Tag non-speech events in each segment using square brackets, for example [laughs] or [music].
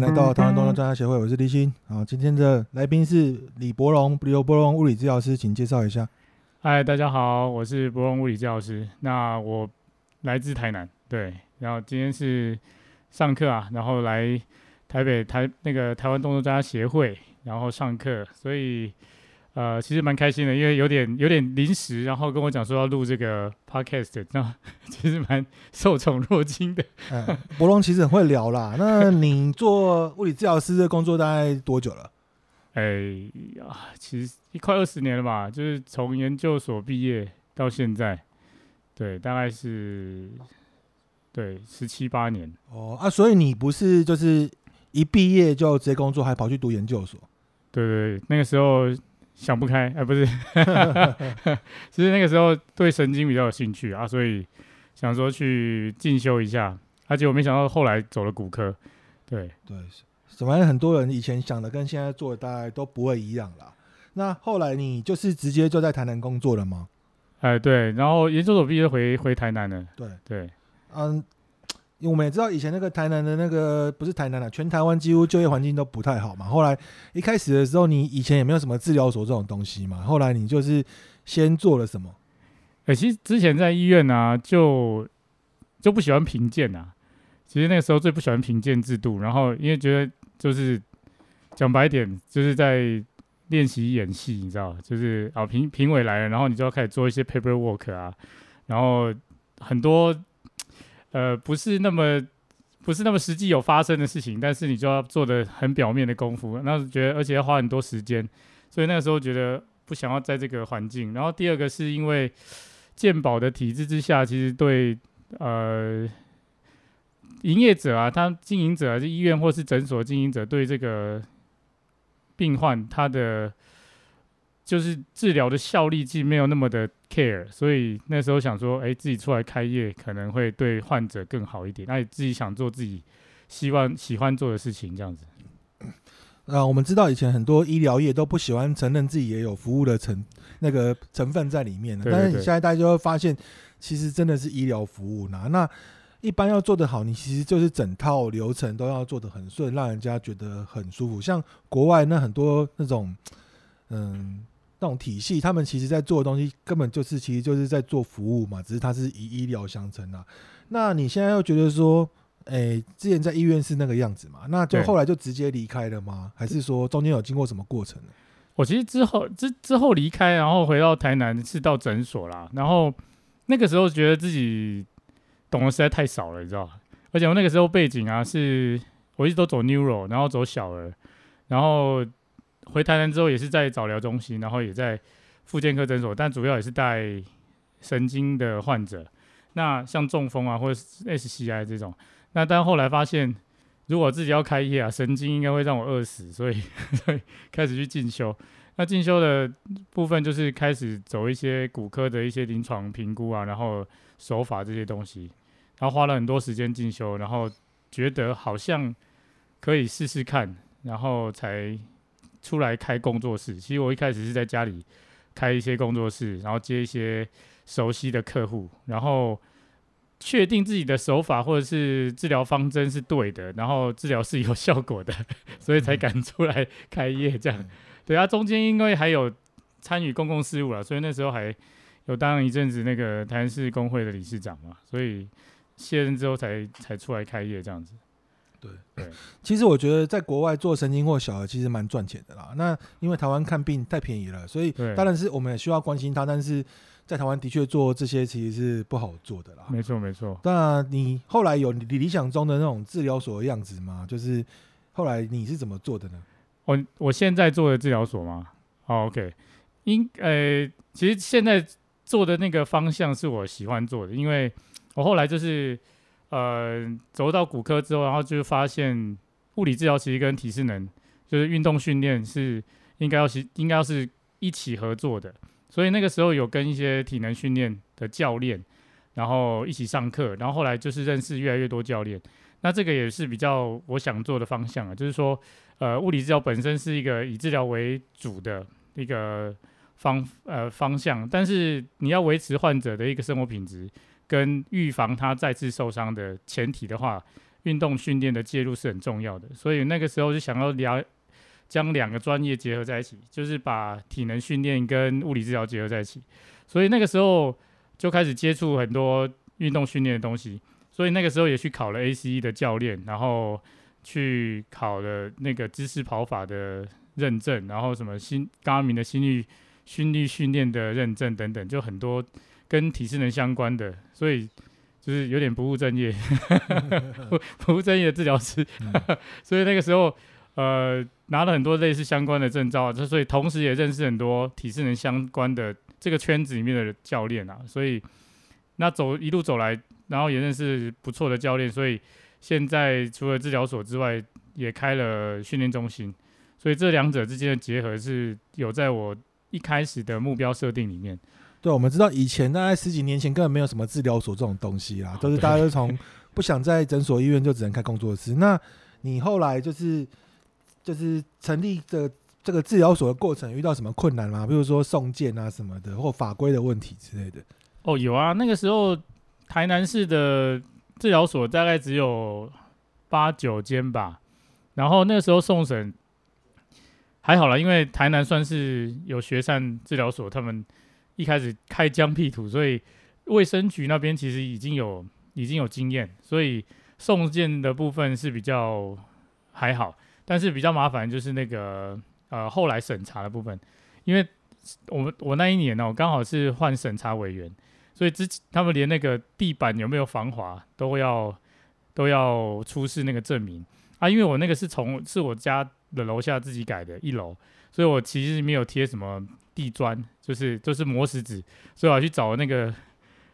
来到台湾动作专家协会，我是立新。好，今天的来宾是李博荣，李博荣物理治疗师，请介绍一下。嗨，大家好，我是博荣物理治疗师。那我来自台南，对，然后今天是上课啊，然后来台北台那个台湾动作专家协会，然后上课，所以。呃，其实蛮开心的，因为有点有点临时，然后跟我讲说要录这个 podcast，那其实蛮受宠若惊的。嗯，伯荣其实很会聊啦。那你做物理治疗师的工作大概多久了？[laughs] 哎呀，其实快二十年了吧，就是从研究所毕业到现在，对，大概是对十七八年。哦啊，所以你不是就是一毕业就直接工作，还跑去读研究所？对对对，那个时候。想不开，哎、呃，不是，[laughs] 其实那个时候对神经比较有兴趣啊，所以想说去进修一下，而且我没想到后来走了骨科，对对，反正很多人以前想的跟现在做的大概都不会一样啦。那后来你就是直接就在台南工作了吗？哎，对，然后研究所毕业回回台南了，对对，嗯。因为我们也知道以前那个台南的那个不是台南了，全台湾几乎就业环境都不太好嘛。后来一开始的时候，你以前也没有什么治疗所这种东西嘛。后来你就是先做了什么？哎、其实之前在医院啊，就就不喜欢评鉴啊。其实那时候最不喜欢评鉴制度，然后因为觉得就是讲白点，就是在练习演戏，你知道，就是啊评评委来了，然后你就要开始做一些 paperwork 啊，然后很多。呃，不是那么，不是那么实际有发生的事情，但是你就要做的很表面的功夫，那觉得而且要花很多时间，所以那个时候觉得不想要在这个环境。然后第二个是因为健保的体制之下，其实对呃营业者啊，他经营者啊，就医院或是诊所经营者，对这个病患他的。就是治疗的效力其实没有那么的 care，所以那时候想说，哎，自己出来开业可能会对患者更好一点。那你自己想做自己希望喜欢做的事情，这样子。啊，我们知道以前很多医疗业都不喜欢承认自己也有服务的成那个成分在里面的，但是你现在大家就会发现，其实真的是医疗服务呢。那一般要做得好，你其实就是整套流程都要做得很顺，让人家觉得很舒服。像国外那很多那种，嗯。那种体系，他们其实在做的东西根本就是，其实就是在做服务嘛，只是它是以医疗相称啊。那你现在又觉得说，哎、欸，之前在医院是那个样子嘛？那就后来就直接离开了吗？还是说中间有经过什么过程呢？我其实之后之之后离开，然后回到台南是到诊所啦。然后那个时候觉得自己懂得实在太少了，你知道？而且我那个时候背景啊，是我一直都走 neuro，然后走小儿，然后。回台南之后也是在早疗中心，然后也在复健科诊所，但主要也是带神经的患者。那像中风啊，或者是 SCI 这种，那但后来发现，如果自己要开业啊，神经应该会让我饿死，所以所以开始去进修。那进修的部分就是开始走一些骨科的一些临床评估啊，然后手法这些东西，然后花了很多时间进修，然后觉得好像可以试试看，然后才。出来开工作室，其实我一开始是在家里开一些工作室，然后接一些熟悉的客户，然后确定自己的手法或者是治疗方针是对的，然后治疗是有效果的，[laughs] 所以才敢出来开业这样。[laughs] 对啊，中间因为还有参与公共事务了，所以那时候还有当一阵子那个台南市工会的理事长嘛，所以卸任之后才才出来开业这样子。对对，[laughs] 其实我觉得在国外做神经或小儿其实蛮赚钱的啦。那因为台湾看病太便宜了，所以当然是我们也需要关心他。但是在台湾的确做这些其实是不好做的啦。没错没错。那你后来有你理想中的那种治疗所的样子吗？就是后来你是怎么做的呢？我我现在做的治疗所吗？好，OK。因呃，其实现在做的那个方向是我喜欢做的，因为我后来就是。呃，走到骨科之后，然后就发现物理治疗其实跟体适能，就是运动训练是应该要是应该要是一起合作的。所以那个时候有跟一些体能训练的教练，然后一起上课，然后后来就是认识越来越多教练。那这个也是比较我想做的方向啊，就是说，呃，物理治疗本身是一个以治疗为主的一个方呃方向，但是你要维持患者的一个生活品质。跟预防他再次受伤的前提的话，运动训练的介入是很重要的，所以那个时候就想要聊，将两个专业结合在一起，就是把体能训练跟物理治疗结合在一起，所以那个时候就开始接触很多运动训练的东西，所以那个时候也去考了 ACE 的教练，然后去考了那个姿势跑法的认证，然后什么心高明的心率心率训练的认证等等，就很多跟体适能相关的，所以。就是有点不务正业，[laughs] 不不务正业的治疗师，嗯、[laughs] 所以那个时候，呃，拿了很多类似相关的证照，就所以同时也认识很多体适能相关的这个圈子里面的教练啊，所以那走一路走来，然后也认识不错的教练，所以现在除了治疗所之外，也开了训练中心，所以这两者之间的结合是有在我一开始的目标设定里面。对，我们知道以前大概十几年前根本没有什么治疗所这种东西啦，都是大家都从不想在诊所医院就只能开工作室。那你后来就是就是成立的这个治疗所的过程遇到什么困难吗？比如说送件啊什么的，或法规的问题之类的。哦，有啊，那个时候台南市的治疗所大概只有八九间吧，然后那个时候送审还好啦，因为台南算是有学善治疗所，他们。一开始开疆辟土，所以卫生局那边其实已经有已经有经验，所以送件的部分是比较还好，但是比较麻烦就是那个呃后来审查的部分，因为我们我那一年呢、喔，刚好是换审查委员，所以之前他们连那个地板有没有防滑都要都要出示那个证明啊，因为我那个是从是我家的楼下自己改的一楼，所以我其实没有贴什么。地砖就是、就是磨石子，所以我要去找那个，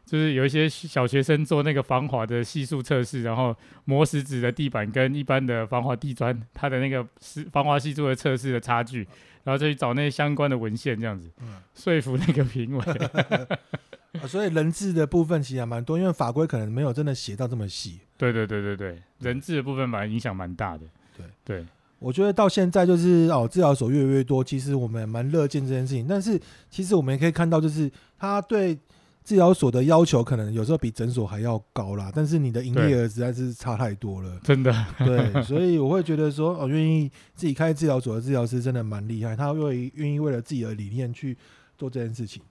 就是有一些小学生做那个防滑的系数测试，然后磨石子的地板跟一般的防滑地砖，它的那个是防滑系数的测试的差距，然后再去找那些相关的文献，这样子，嗯、说服那个评委。[laughs] [laughs] 所以人质的部分其实还蛮多，因为法规可能没有真的写到这么细。对对对对对，人质的部分蛮影响蛮大的。对对。我觉得到现在就是哦，治疗所越来越多，其实我们蛮乐见这件事情。但是其实我们也可以看到，就是他对治疗所的要求可能有时候比诊所还要高啦。但是你的营业额实在是差太多了，真的。对，所以我会觉得说，哦，愿意自己开治疗所的治疗师真的蛮厉害，他会愿意为了自己的理念去做这件事情。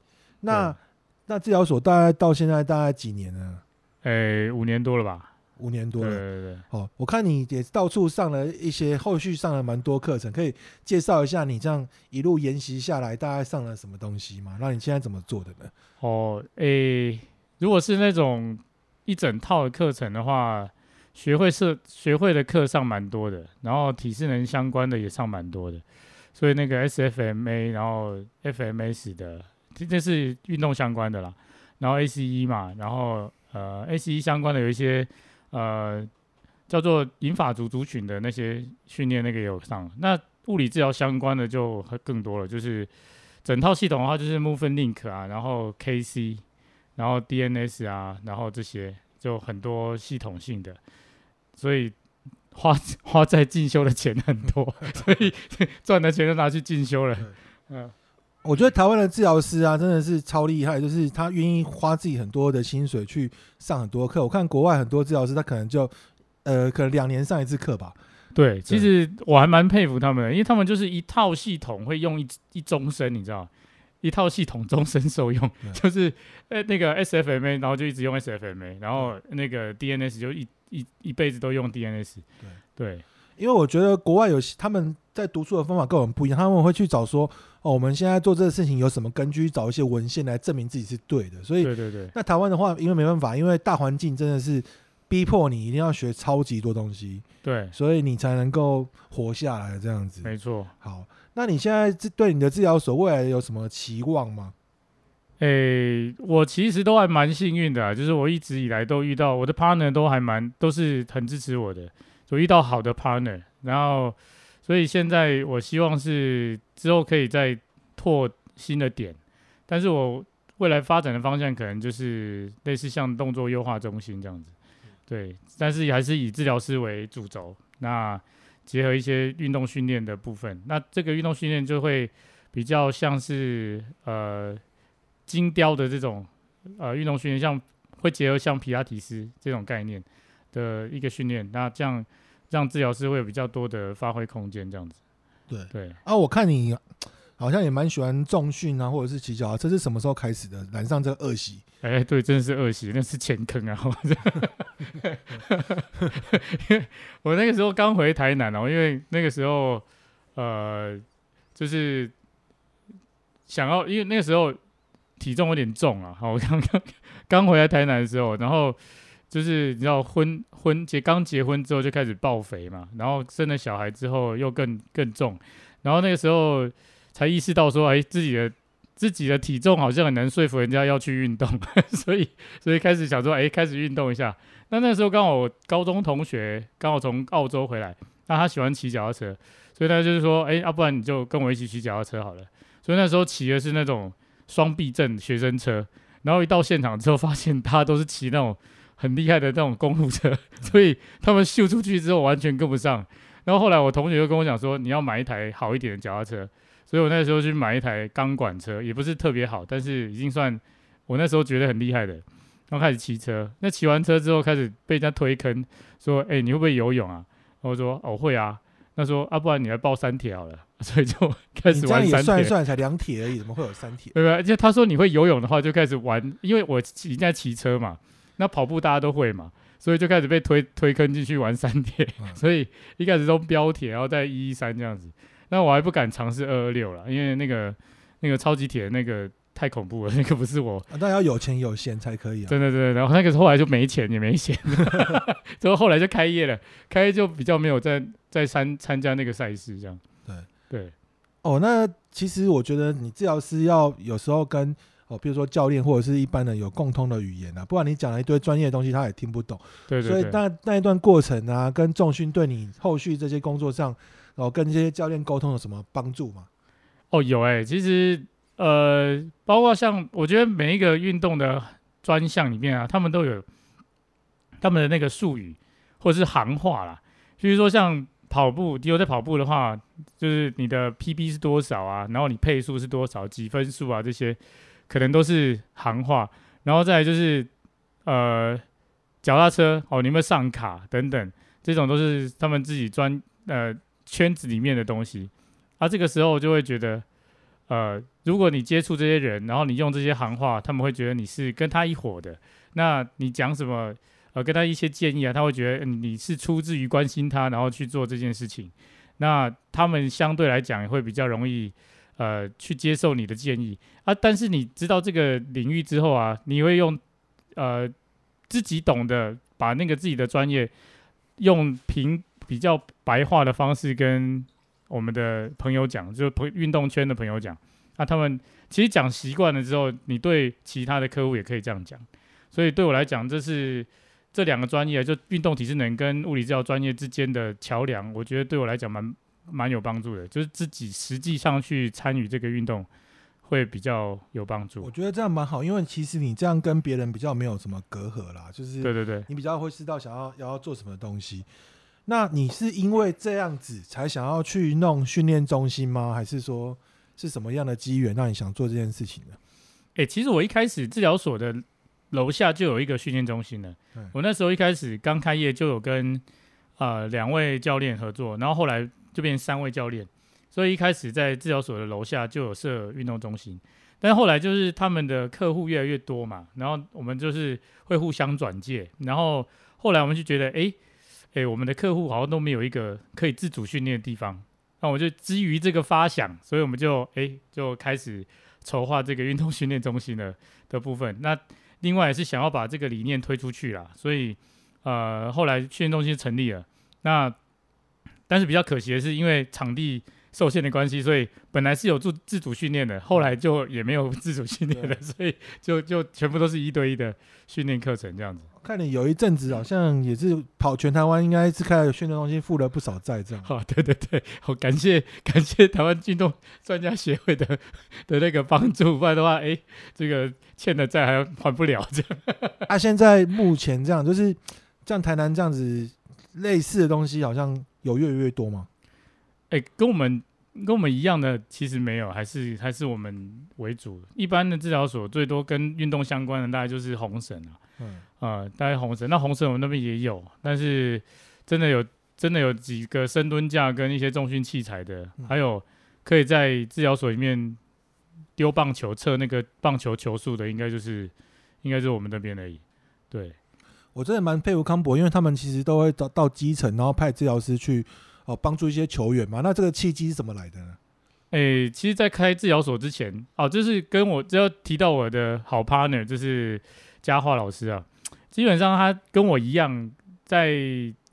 那那治疗所大概到现在大概几年呢？诶、欸，五年多了吧。五年多了，对对对。哦，我看你也到处上了一些，后续上了蛮多课程，可以介绍一下你这样一路研习下来，大概上了什么东西吗？那你现在怎么做的呢？哦，诶、欸，如果是那种一整套的课程的话，学会是学会的课上蛮多的，然后体适能相关的也上蛮多的，所以那个 SFMA，然后 FMS 的，这这是运动相关的啦，然后 ACE 嘛，然后呃 ACE 相关的有一些。呃，叫做银发族族群的那些训练，那个也有上。那物理治疗相关的就更多了，就是整套系统的话，就是 Movement Link 啊，然后 KC，然后 DNS 啊，然后这些就很多系统性的，所以花花在进修的钱很多，所以 [laughs] 赚的钱都拿去进修了。嗯。我觉得台湾的治疗师啊，真的是超厉害，就是他愿意花自己很多的薪水去上很多课。我看国外很多治疗师，他可能就呃，可能两年上一次课吧。对，其实我还蛮佩服他们的，因为他们就是一套系统会用一一终身，你知道，一套系统终身受用，[laughs] 就是呃那个 SFMA，然后就一直用 SFMA，然后那个 DNS 就一一一辈子都用 DNS。对对，因为我觉得国外有他们在读书的方法跟我们不一样，他们会去找说。哦，我们现在做这个事情有什么根据？找一些文献来证明自己是对的。所以，对对对。那台湾的话，因为没办法，因为大环境真的是逼迫你一定要学超级多东西。对，所以你才能够活下来这样子。没错。好，那你现在对你的治疗所未来有什么期望吗？诶、欸，我其实都还蛮幸运的啊，就是我一直以来都遇到我的 partner 都还蛮都是很支持我的，就遇到好的 partner，然后。所以现在我希望是之后可以再拓新的点，但是我未来发展的方向可能就是类似像动作优化中心这样子，对，但是还是以治疗师为主轴，那结合一些运动训练的部分，那这个运动训练就会比较像是呃精雕的这种呃运动训练，像会结合像皮拉提斯这种概念的一个训练，那这样让治疗师会有比较多的发挥空间，这样子。对对啊，我看你好像也蛮喜欢重训啊，或者是骑脚踏车，这是什么时候开始的？染上这个恶习？哎、欸，对，真的是恶习，那是前坑啊！因为我那个时候刚回台南哦，因为那个时候呃，就是想要，因为那个时候体重有点重啊，好，我刚刚刚回来台南的时候，然后就是你知道婚婚结刚结婚之后就开始暴肥嘛，然后生了小孩之后又更更重，然后那个时候。才意识到说，哎，自己的自己的体重好像很难说服人家要去运动，[laughs] 所以所以开始想说，哎，开始运动一下。那那时候刚好我高中同学刚好从澳洲回来，那他喜欢骑脚踏车，所以他就是说，哎，要不然你就跟我一起骑脚踏车好了。所以那时候骑的是那种双避震学生车，然后一到现场之后，发现他都是骑那种很厉害的那种公路车，[laughs] 所以他们秀出去之后完全跟不上。然后后来我同学就跟我讲说，你要买一台好一点的脚踏车。所以我那时候去买一台钢管车，也不是特别好，但是已经算我那时候觉得很厉害的。然后开始骑车，那骑完车之后开始被人家推坑，说：“哎、欸，你会不会游泳啊？”我说：“哦，会啊。”他说：“啊，不然你来报三铁好了。”所以就开始玩三铁。你这样也算一算，才两铁而已，怎么会有三铁？对吧？而且他说你会游泳的话，就开始玩，因为我骑在骑车嘛，那跑步大家都会嘛，所以就开始被推推坑进去玩三铁。嗯、[laughs] 所以一开始都标铁，然后再一一三这样子。那我还不敢尝试二二六了，因为那个那个超级铁那个太恐怖了，那个不是我。那、啊、要有钱有闲才可以啊。对对对，然后那个时候后来就没钱也没闲，[laughs] 之后后来就开业了，开业就比较没有在在参参加那个赛事这样。对对。哦，那其实我觉得你治疗师要有时候跟哦，比如说教练或者是一般人有共通的语言啊，不然你讲了一堆专业的东西，他也听不懂。对对对。所以那那一段过程啊，跟重训对你后续这些工作上。然后跟这些教练沟通有什么帮助吗？哦，有哎、欸，其实呃，包括像我觉得每一个运动的专项里面啊，他们都有他们的那个术语或者是行话啦。比如说像跑步，你有在跑步的话，就是你的 PB 是多少啊？然后你配速是多少？几分数啊？这些可能都是行话。然后再来就是呃，脚踏车哦，你有没有上卡等等，这种都是他们自己专呃。圈子里面的东西，啊，这个时候就会觉得，呃，如果你接触这些人，然后你用这些行话，他们会觉得你是跟他一伙的。那你讲什么，呃，跟他一些建议啊，他会觉得你是出自于关心他，然后去做这件事情。那他们相对来讲也会比较容易，呃，去接受你的建议啊。但是你知道这个领域之后啊，你会用，呃，自己懂得把那个自己的专业用平。比较白话的方式跟我们的朋友讲，就朋运动圈的朋友讲，那他们其实讲习惯了之后，你对其他的客户也可以这样讲。所以对我来讲，这是这两个专业，就运动体适能跟物理治疗专业之间的桥梁。我觉得对我来讲蛮蛮有帮助的，就是自己实际上去参与这个运动会比较有帮助。我觉得这样蛮好，因为其实你这样跟别人比较没有什么隔阂啦，就是对对对，你比较会知道想要要做什么东西。那你是因为这样子才想要去弄训练中心吗？还是说是什么样的机缘让你想做这件事情呢？诶、欸，其实我一开始治疗所的楼下就有一个训练中心了。我那时候一开始刚开业就有跟呃两位教练合作，然后后来就变成三位教练，所以一开始在治疗所的楼下就有设运动中心。但后来就是他们的客户越来越多嘛，然后我们就是会互相转介，然后后来我们就觉得，诶、欸。诶、我们的客户好像都没有一个可以自主训练的地方，那我就基于这个发想，所以我们就诶、就开始筹划这个运动训练中心的的部分。那另外也是想要把这个理念推出去啦，所以呃后来训练中心成立了。那但是比较可惜的是，因为场地受限的关系，所以本来是有自自主训练的，后来就也没有自主训练了，所以就就全部都是一对一的训练课程这样子。看你有一阵子好像也是跑全台湾，应该是开了训练中心，付了不少债，这样。好，[laughs] 对对对，好，感谢 [laughs] 感谢台湾运动专家协会的 [laughs] 的那个帮助，不然的话，哎，这个欠的债还还不了这样。啊，现在目前这样，就是像台南这样子类似的东西，好像有越来越多吗？哎，跟我们跟我们一样的其实没有，还是还是我们为主。一般的治疗所最多跟运动相关的大概就是红绳啊，嗯，呃，大概红绳。那红绳我们那边也有，但是真的有真的有几个深蹲架跟一些重训器材的，嗯、还有可以在治疗所里面丢棒球测那个棒球球速的，应该就是应该是我们那边而已。对，我真的蛮佩服康博，因为他们其实都会到到基层，然后派治疗师去。哦，帮助一些球员嘛？那这个契机是怎么来的呢？诶、其实，在开治疗所之前，哦，就是跟我只要提到我的好 partner，就是佳桦老师啊。基本上他跟我一样，在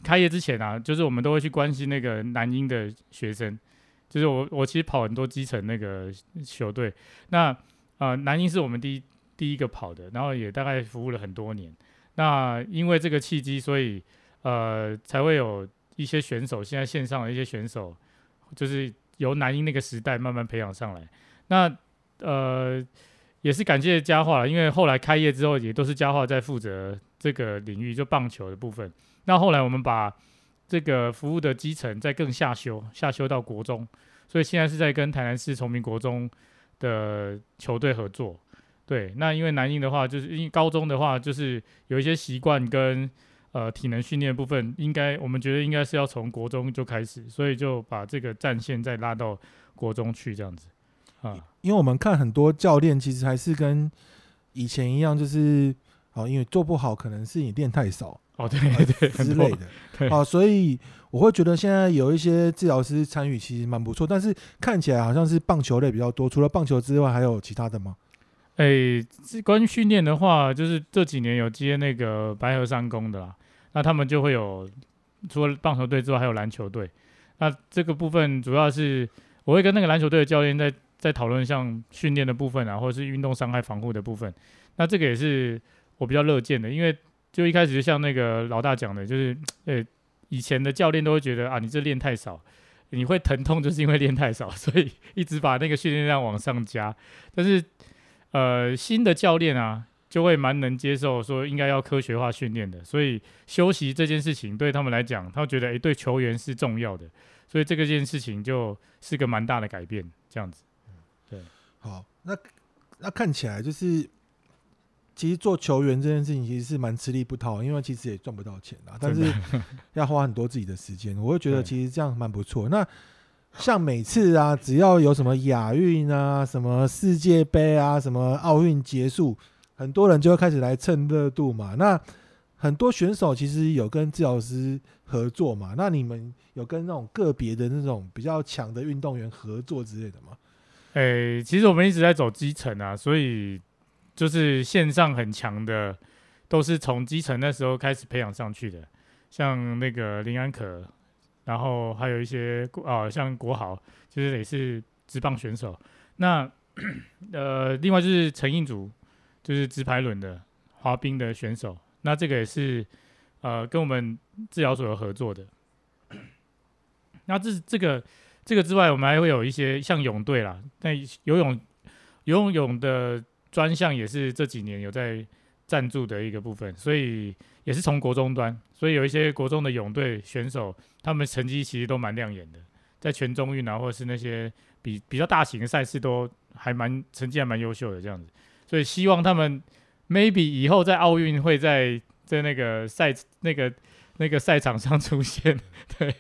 开业之前啊，就是我们都会去关心那个南英的学生。就是我，我其实跑很多基层那个球队。那啊、呃，南英是我们第一第一个跑的，然后也大概服务了很多年。那因为这个契机，所以呃，才会有。一些选手，现在线上的一些选手，就是由南英那个时代慢慢培养上来。那呃，也是感谢佳樺了，因为后来开业之后，也都是佳樺在负责这个领域，就棒球的部分。那后来我们把这个服务的基层再更下修，下修到国中，所以现在是在跟台南市崇明国中的球队合作。对，那因为南英的话，就是因为高中的话，就是有一些习惯跟。呃，体能训练部分应该，我们觉得应该是要从国中就开始，所以就把这个战线再拉到国中去这样子啊。因为我们看很多教练其实还是跟以前一样，就是哦，因为做不好，可能是你练太少哦，对对对 [laughs] 之类的，啊，所以我会觉得现在有一些治疗师参与其实蛮不错，但是看起来好像是棒球类比较多，除了棒球之外，还有其他的吗？哎，关于训练的话，就是这几年有接那个白河三公的啦。那他们就会有，除了棒球队之外，还有篮球队。那这个部分主要是我会跟那个篮球队的教练在在讨论像训练的部分啊，或者是运动伤害防护的部分。那这个也是我比较乐见的，因为就一开始就像那个老大讲的，就是呃 [tsk] 以前的教练都会觉得啊，你这练太少，你会疼痛就是因为练太少，所以一直把那个训练量往上加。但是呃新的教练啊。就会蛮能接受，说应该要科学化训练的，所以休息这件事情对他们来讲，他们觉得诶，对球员是重要的，所以这个件事情就是个蛮大的改变，这样子。对，好，那那看起来就是，其实做球员这件事情其实是蛮吃力不讨，因为其实也赚不到钱啊，但是要花很多自己的时间，我会觉得其实这样蛮不错。那像每次啊，只要有什么亚运啊、什么世界杯啊、什么奥运结束。很多人就会开始来蹭热度嘛。那很多选手其实有跟治疗师合作嘛。那你们有跟那种个别的那种比较强的运动员合作之类的吗？诶、其实我们一直在走基层啊，所以就是线上很强的，都是从基层那时候开始培养上去的。像那个林安可，然后还有一些啊，像国豪，就是也是职棒选手。那呃，另外就是陈映祖。就是直排轮的滑冰的选手，那这个也是呃跟我们治疗所有合作的。那这这个这个之外，我们还会有一些像泳队啦，那游泳游泳的专项也是这几年有在赞助的一个部分，所以也是从国中端，所以有一些国中的泳队选手，他们成绩其实都蛮亮眼的，在全中运啊，或者是那些比比较大型的赛事都还蛮成绩还蛮优秀的这样子。所以希望他们 maybe 以后在奥运会在在那个赛那个那个赛场上出现。[laughs] 对，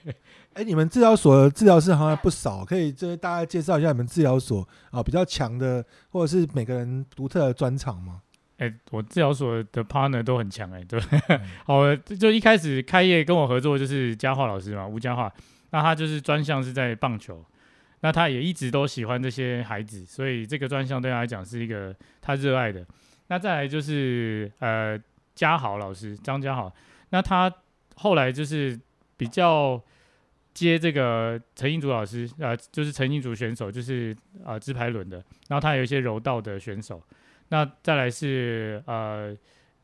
哎、你们治疗所治疗师好像不少，可以就是大概介绍一下你们治疗所啊比较强的，或者是每个人独特的专长吗？哎、欸，我治疗所的 partner 都很强哎、欸，对，嗯、[laughs] 好，就一开始开业跟我合作就是嘉化老师嘛，吴嘉化，那他就是专项是在棒球。那他也一直都喜欢这些孩子，所以这个专项对他来讲是一个他热爱的。那再来就是呃嘉豪老师张嘉豪，那他后来就是比较接这个陈英竹老师，呃就是陈英竹选手，就是呃直排轮的。然后他有一些柔道的选手。那再来是呃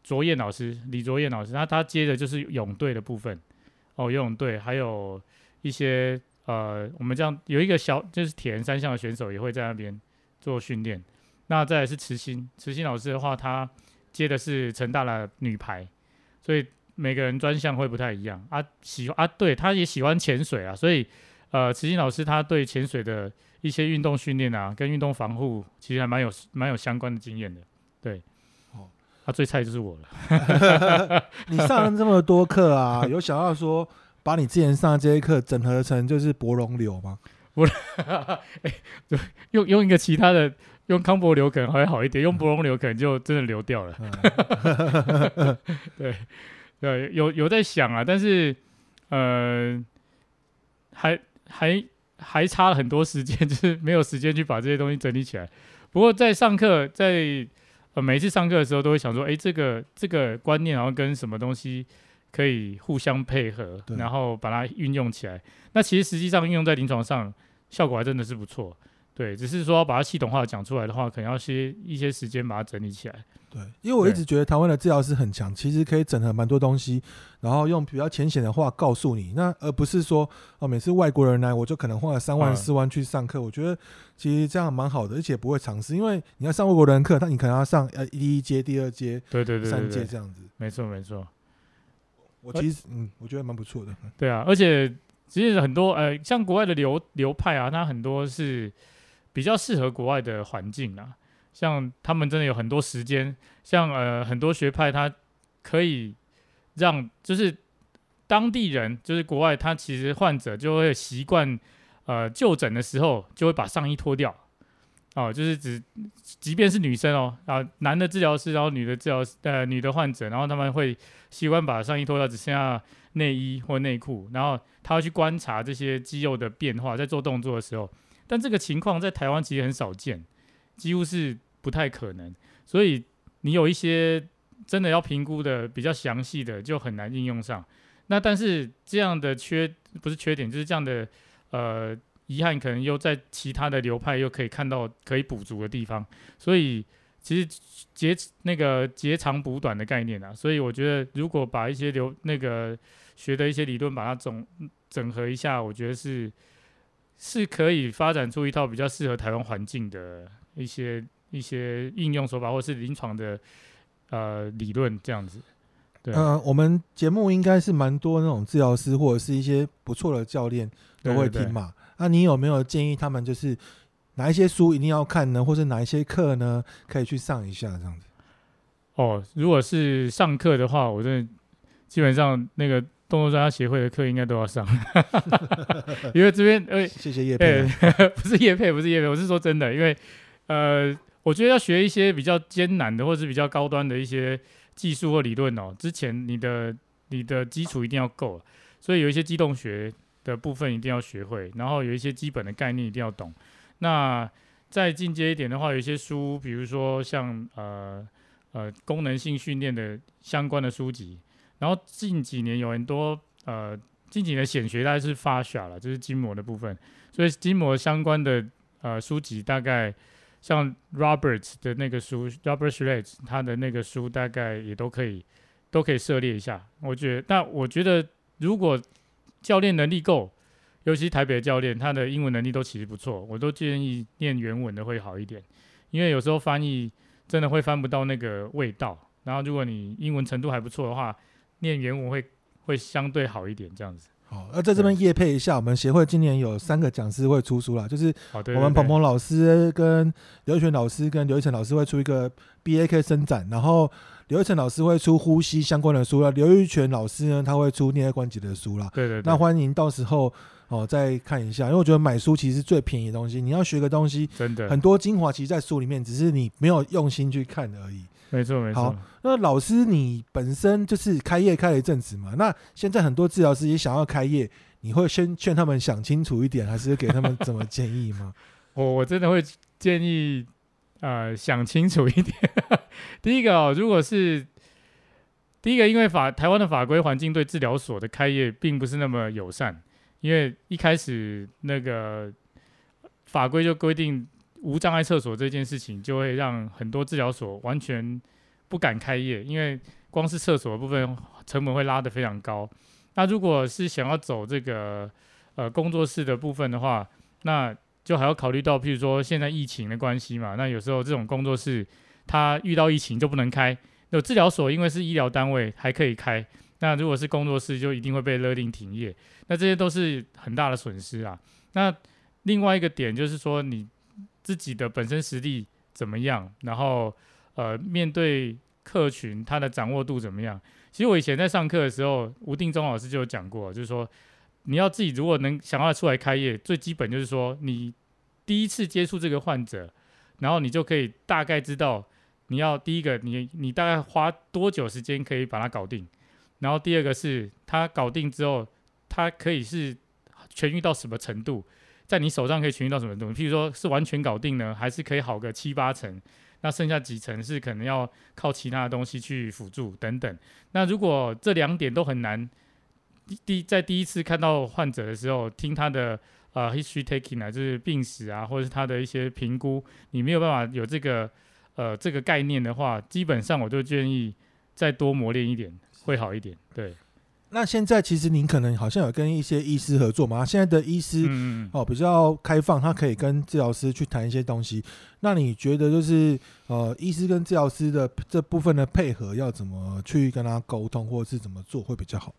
卓燕老师李卓燕老师，那他接的就是泳队的部分哦，游泳队还有一些。呃，我们这样有一个小就是铁人三项的选手也会在那边做训练。那再来是慈心，慈心老师的话，他接的是成大的女排，所以每个人专项会不太一样啊。喜啊，对，他也喜欢潜水啊，所以呃，慈心老师他对潜水的一些运动训练啊，跟运动防护，其实还蛮有蛮有相关的经验的。对，哦，他最菜就是我了。[laughs] 你上了这么多课啊，有想要说把你之前上的这些课整合成就是博龙流吗？[laughs] 我，哎，用用一个其他的，用康博流可能还会好一点，用博龙流可能就真的流掉了。[laughs] 对，对，有有在想啊，但是呃，还。还还差了很多时间，[laughs] 就是没有时间去把这些东西整理起来。不过在上课，在呃每一次上课的时候，都会想说，哎，这个这个观念，然后跟什么东西可以互相配合，然后把它运用起来。那其实实际上运用在临床上，效果还真的是不错。对，只是说把它系统化讲出来的话，可能要些一些时间把它整理起来。对，因为我一直觉得台湾的治疗师很强，其实可以整合蛮多东西，然后用比较浅显的话告诉你，那而不是说哦，每次外国人来我就可能花了三万四万去上课。嗯、我觉得其实这样蛮好的，而且不会尝试，因为你要上外国人课，那你可能要上呃第一阶、第二阶、对对对，对，三阶这样子。没错没错，我其实嗯，我觉得蛮不错的。对啊，而且其实很多呃，像国外的流流派啊，它很多是。比较适合国外的环境啊，像他们真的有很多时间，像呃很多学派，他可以让就是当地人，就是国外，他其实患者就会习惯呃就诊的时候就会把上衣脱掉，哦，就是指即便是女生哦啊，男的治疗师，然后女的治疗呃女的患者，然后他们会习惯把上衣脱掉，只剩下内衣或内裤，然后他会去观察这些肌肉的变化，在做动作的时候。但这个情况在台湾其实很少见，几乎是不太可能。所以你有一些真的要评估的比较详细的，就很难应用上。那但是这样的缺不是缺点，就是这样的呃遗憾，可能又在其他的流派又可以看到可以补足的地方。所以其实截那个截长补短的概念啊，所以我觉得如果把一些流那个学的一些理论把它总整合一下，我觉得是。是可以发展出一套比较适合台湾环境的一些一些应用手法，或是临床的呃理论这样子。对，呃，我们节目应该是蛮多那种治疗师或者是一些不错的教练都会听嘛。那、啊、你有没有建议他们就是哪一些书一定要看呢？或是哪一些课呢可以去上一下这样子？哦，如果是上课的话，我真的基本上那个。动作专家协会的课应该都要上，[laughs] 因为这边呃，谢谢叶佩、欸，[laughs] 不是叶佩，不是叶佩，我是说真的，因为呃，我觉得要学一些比较艰难的或者是比较高端的一些技术或理论哦，之前你的你的基础一定要够，所以有一些机动学的部分一定要学会，然后有一些基本的概念一定要懂。那再进阶一点的话，有一些书，比如说像呃呃功能性训练的相关的书籍。然后近几年有很多呃，近几年显学大概是发酵了，就是筋膜的部分，所以筋膜相关的呃书籍大概像 Robert 的那个书，Robert Schlage 他的那个书大概也都可以都可以涉猎一下。我觉得，但我觉得如果教练能力够，尤其台北的教练，他的英文能力都其实不错，我都建议念原文的会好一点，因为有时候翻译真的会翻不到那个味道。然后如果你英文程度还不错的话，念原文会会相对好一点，这样子。好，那在这边业配一下，我们协会今年有三个讲师会出书啦，就是我们鹏鹏老师跟刘一全老师跟刘一成老师会出一个 BAK 伸展，然后刘一成老师会出呼吸相关的书了，刘玉全老师呢他会出颞关节的书啦。对对，对。那欢迎到时候哦再看一下，因为我觉得买书其实是最便宜的东西，你要学个东西，真的很多精华其实在书里面，只是你没有用心去看而已。没错，没错。好，那老师，你本身就是开业开了一阵子嘛？那现在很多治疗师也想要开业，你会先劝他们想清楚一点，还是给他们怎么建议吗？[laughs] 我我真的会建议，呃，想清楚一点。[laughs] 第一个哦，如果是第一个，因为法台湾的法规环境对治疗所的开业并不是那么友善，因为一开始那个法规就规定。无障碍厕所这件事情，就会让很多治疗所完全不敢开业，因为光是厕所的部分成本会拉得非常高。那如果是想要走这个呃工作室的部分的话，那就还要考虑到，譬如说现在疫情的关系嘛，那有时候这种工作室它遇到疫情就不能开。有治疗所因为是医疗单位还可以开，那如果是工作室，就一定会被勒令停业。那这些都是很大的损失啊。那另外一个点就是说，你自己的本身实力怎么样，然后呃，面对客群他的掌握度怎么样？其实我以前在上课的时候，吴定中老师就有讲过，就是说你要自己如果能想要出来开业，最基本就是说你第一次接触这个患者，然后你就可以大概知道你要第一个你你大概花多久时间可以把它搞定，然后第二个是他搞定之后，他可以是痊愈到什么程度。在你手上可以痊愈到什么程度？譬如说是完全搞定呢，还是可以好个七八成？那剩下几成是可能要靠其他的东西去辅助等等。那如果这两点都很难，第在第一次看到患者的时候，听他的呃 history taking 啊，就是病史啊，或者是他的一些评估，你没有办法有这个呃这个概念的话，基本上我就建议再多磨练一点会好一点。对。那现在其实您可能好像有跟一些医师合作嘛？现在的医师、嗯、哦比较开放，他可以跟治疗师去谈一些东西。那你觉得就是呃，医师跟治疗师的这部分的配合要怎么去跟他沟通，或者是怎么做会比较好？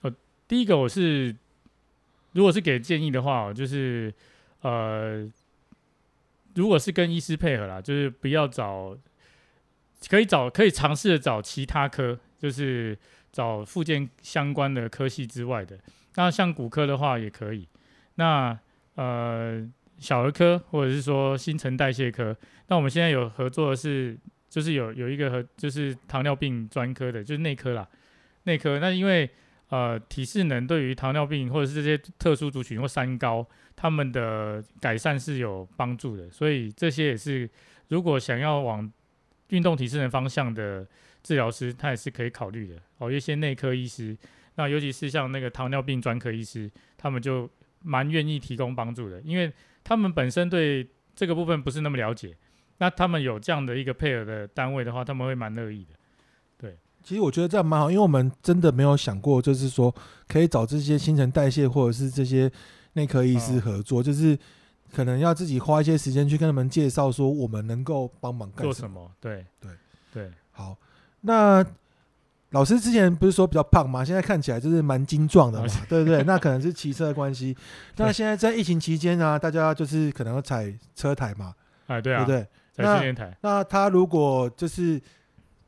呃，第一个我是如果是给建议的话，就是呃，如果是跟医师配合啦，就是不要找，可以找可以尝试着找其他科，就是。找附件相关的科系之外的，那像骨科的话也可以。那呃小儿科或者是说新陈代谢科，那我们现在有合作的是，就是有有一个和就是糖尿病专科的，就是内科啦，内科。那因为呃体适能对于糖尿病或者是这些特殊族群或三高，他们的改善是有帮助的，所以这些也是如果想要往运动体适能方向的。治疗师他也是可以考虑的哦，一些内科医师，那尤其是像那个糖尿病专科医师，他们就蛮愿意提供帮助的，因为他们本身对这个部分不是那么了解，那他们有这样的一个配合的单位的话，他们会蛮乐意的。对，其实我觉得这样蛮好，因为我们真的没有想过，就是说可以找这些新陈代谢或者是这些内科医师合作，哦、就是可能要自己花一些时间去跟他们介绍，说我们能够帮忙干什么。做什么？对对对，好。那老师之前不是说比较胖吗？现在看起来就是蛮精壮的嘛，对不对？那可能是骑车的关系。[laughs] 那现在在疫情期间呢，大家就是可能要踩车台嘛，哎，对啊，对不对？踩训练台。那他如果就是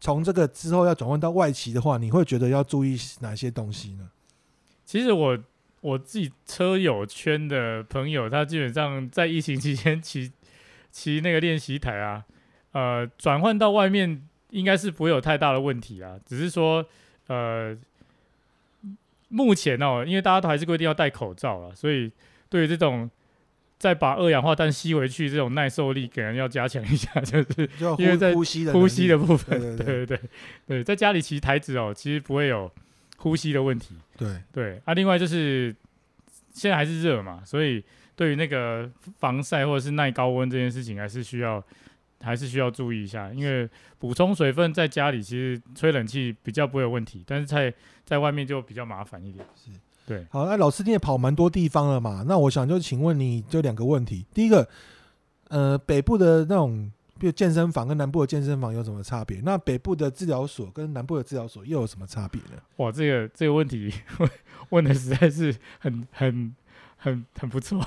从这个之后要转换到外骑的话，你会觉得要注意哪些东西呢？其实我我自己车友圈的朋友，他基本上在疫情期间骑骑那个练习台啊，呃，转换到外面。应该是不会有太大的问题啊，只是说，呃，目前哦，因为大家都还是规定要戴口罩了，所以对于这种再把二氧化碳吸回去这种耐受力，可能要加强一下，就是因为在呼吸的呼吸的部分，对对对对，对，在家里其实台子哦，其实不会有呼吸的问题，对对啊，另外就是现在还是热嘛，所以对于那个防晒或者是耐高温这件事情，还是需要。还是需要注意一下，因为补充水分在家里其实吹冷气比较不会有问题，但是在在外面就比较麻烦一点。是，对。好，那老师你也跑蛮多地方了嘛？那我想就请问你就两个问题。第一个，呃，北部的那种比如健身房跟南部的健身房有什么差别？那北部的治疗所跟南部的治疗所又有什么差别呢？哇，这个这个问题 [laughs] 问的实在是很很很很不错。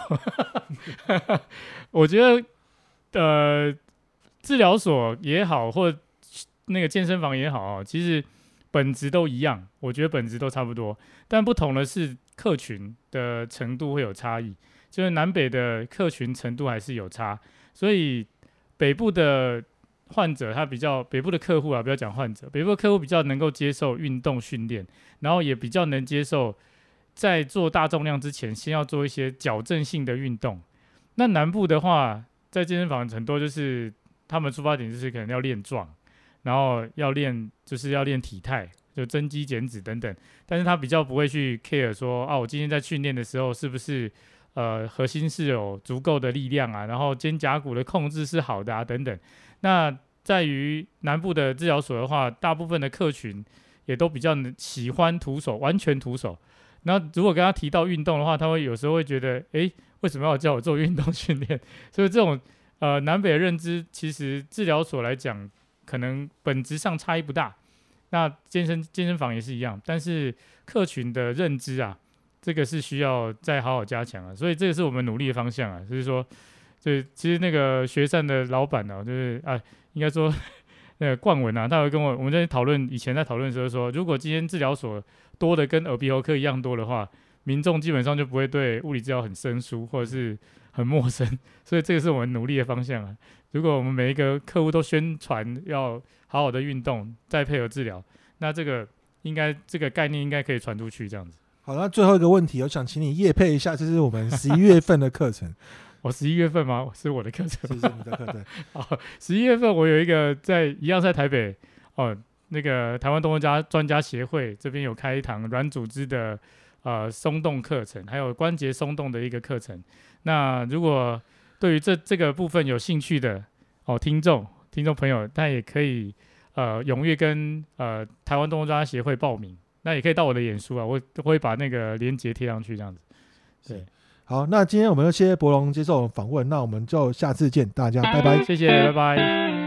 [laughs] 我觉得，呃。治疗所也好，或那个健身房也好啊，其实本质都一样，我觉得本质都差不多，但不同的是客群的程度会有差异，就是南北的客群程度还是有差，所以北部的患者他比较，北部的客户啊，不要讲患者，北部的客户比较能够接受运动训练，然后也比较能接受在做大重量之前，先要做一些矫正性的运动。那南部的话，在健身房很多就是。他们出发点就是可能要练壮，然后要练就是要练体态，就增肌减脂等等。但是他比较不会去 care 说，啊，我今天在训练的时候是不是呃核心是有足够的力量啊，然后肩胛骨的控制是好的啊等等。那在于南部的治疗所的话，大部分的客群也都比较喜欢徒手，完全徒手。那如果跟他提到运动的话，他会有时候会觉得，诶，为什么要叫我做运动训练？[laughs] 所以这种。呃，南北的认知其实治疗所来讲，可能本质上差异不大，那健身健身房也是一样，但是客群的认知啊，这个是需要再好好加强啊。所以这个是我们努力的方向啊，就是说，就其实那个学善的老板呢、啊，就是啊，应该说那个冠文啊，他会跟我我们在讨论，以前在讨论的时候说，如果今天治疗所多的跟耳鼻喉科一样多的话，民众基本上就不会对物理治疗很生疏或者是很陌生，[laughs] 所以这个是我们努力的方向啊。如果我们每一个客户都宣传要好好的运动，再配合治疗，那这个应该这个概念应该可以传出去，这样子。好，那最后一个问题，我想请你夜配一下，这是我们 [laughs] 十一月份的课程。我 [laughs] 十一月份吗？是我的课程，是你的课程。好，十一月份我有一个在一样在台北哦，那个台湾动作家专家协会这边有开一堂软组织的呃松动课程，还有关节松动的一个课程。那如果对于这这个部分有兴趣的哦，听众听众朋友，他也可以呃踊跃跟呃台湾动作专家协会报名。那也可以到我的演书啊，我会把那个链接贴上去，这样子。对，好，那今天我们就谢谢博龙接受访问，那我们就下次见，大家拜拜，谢谢，拜拜。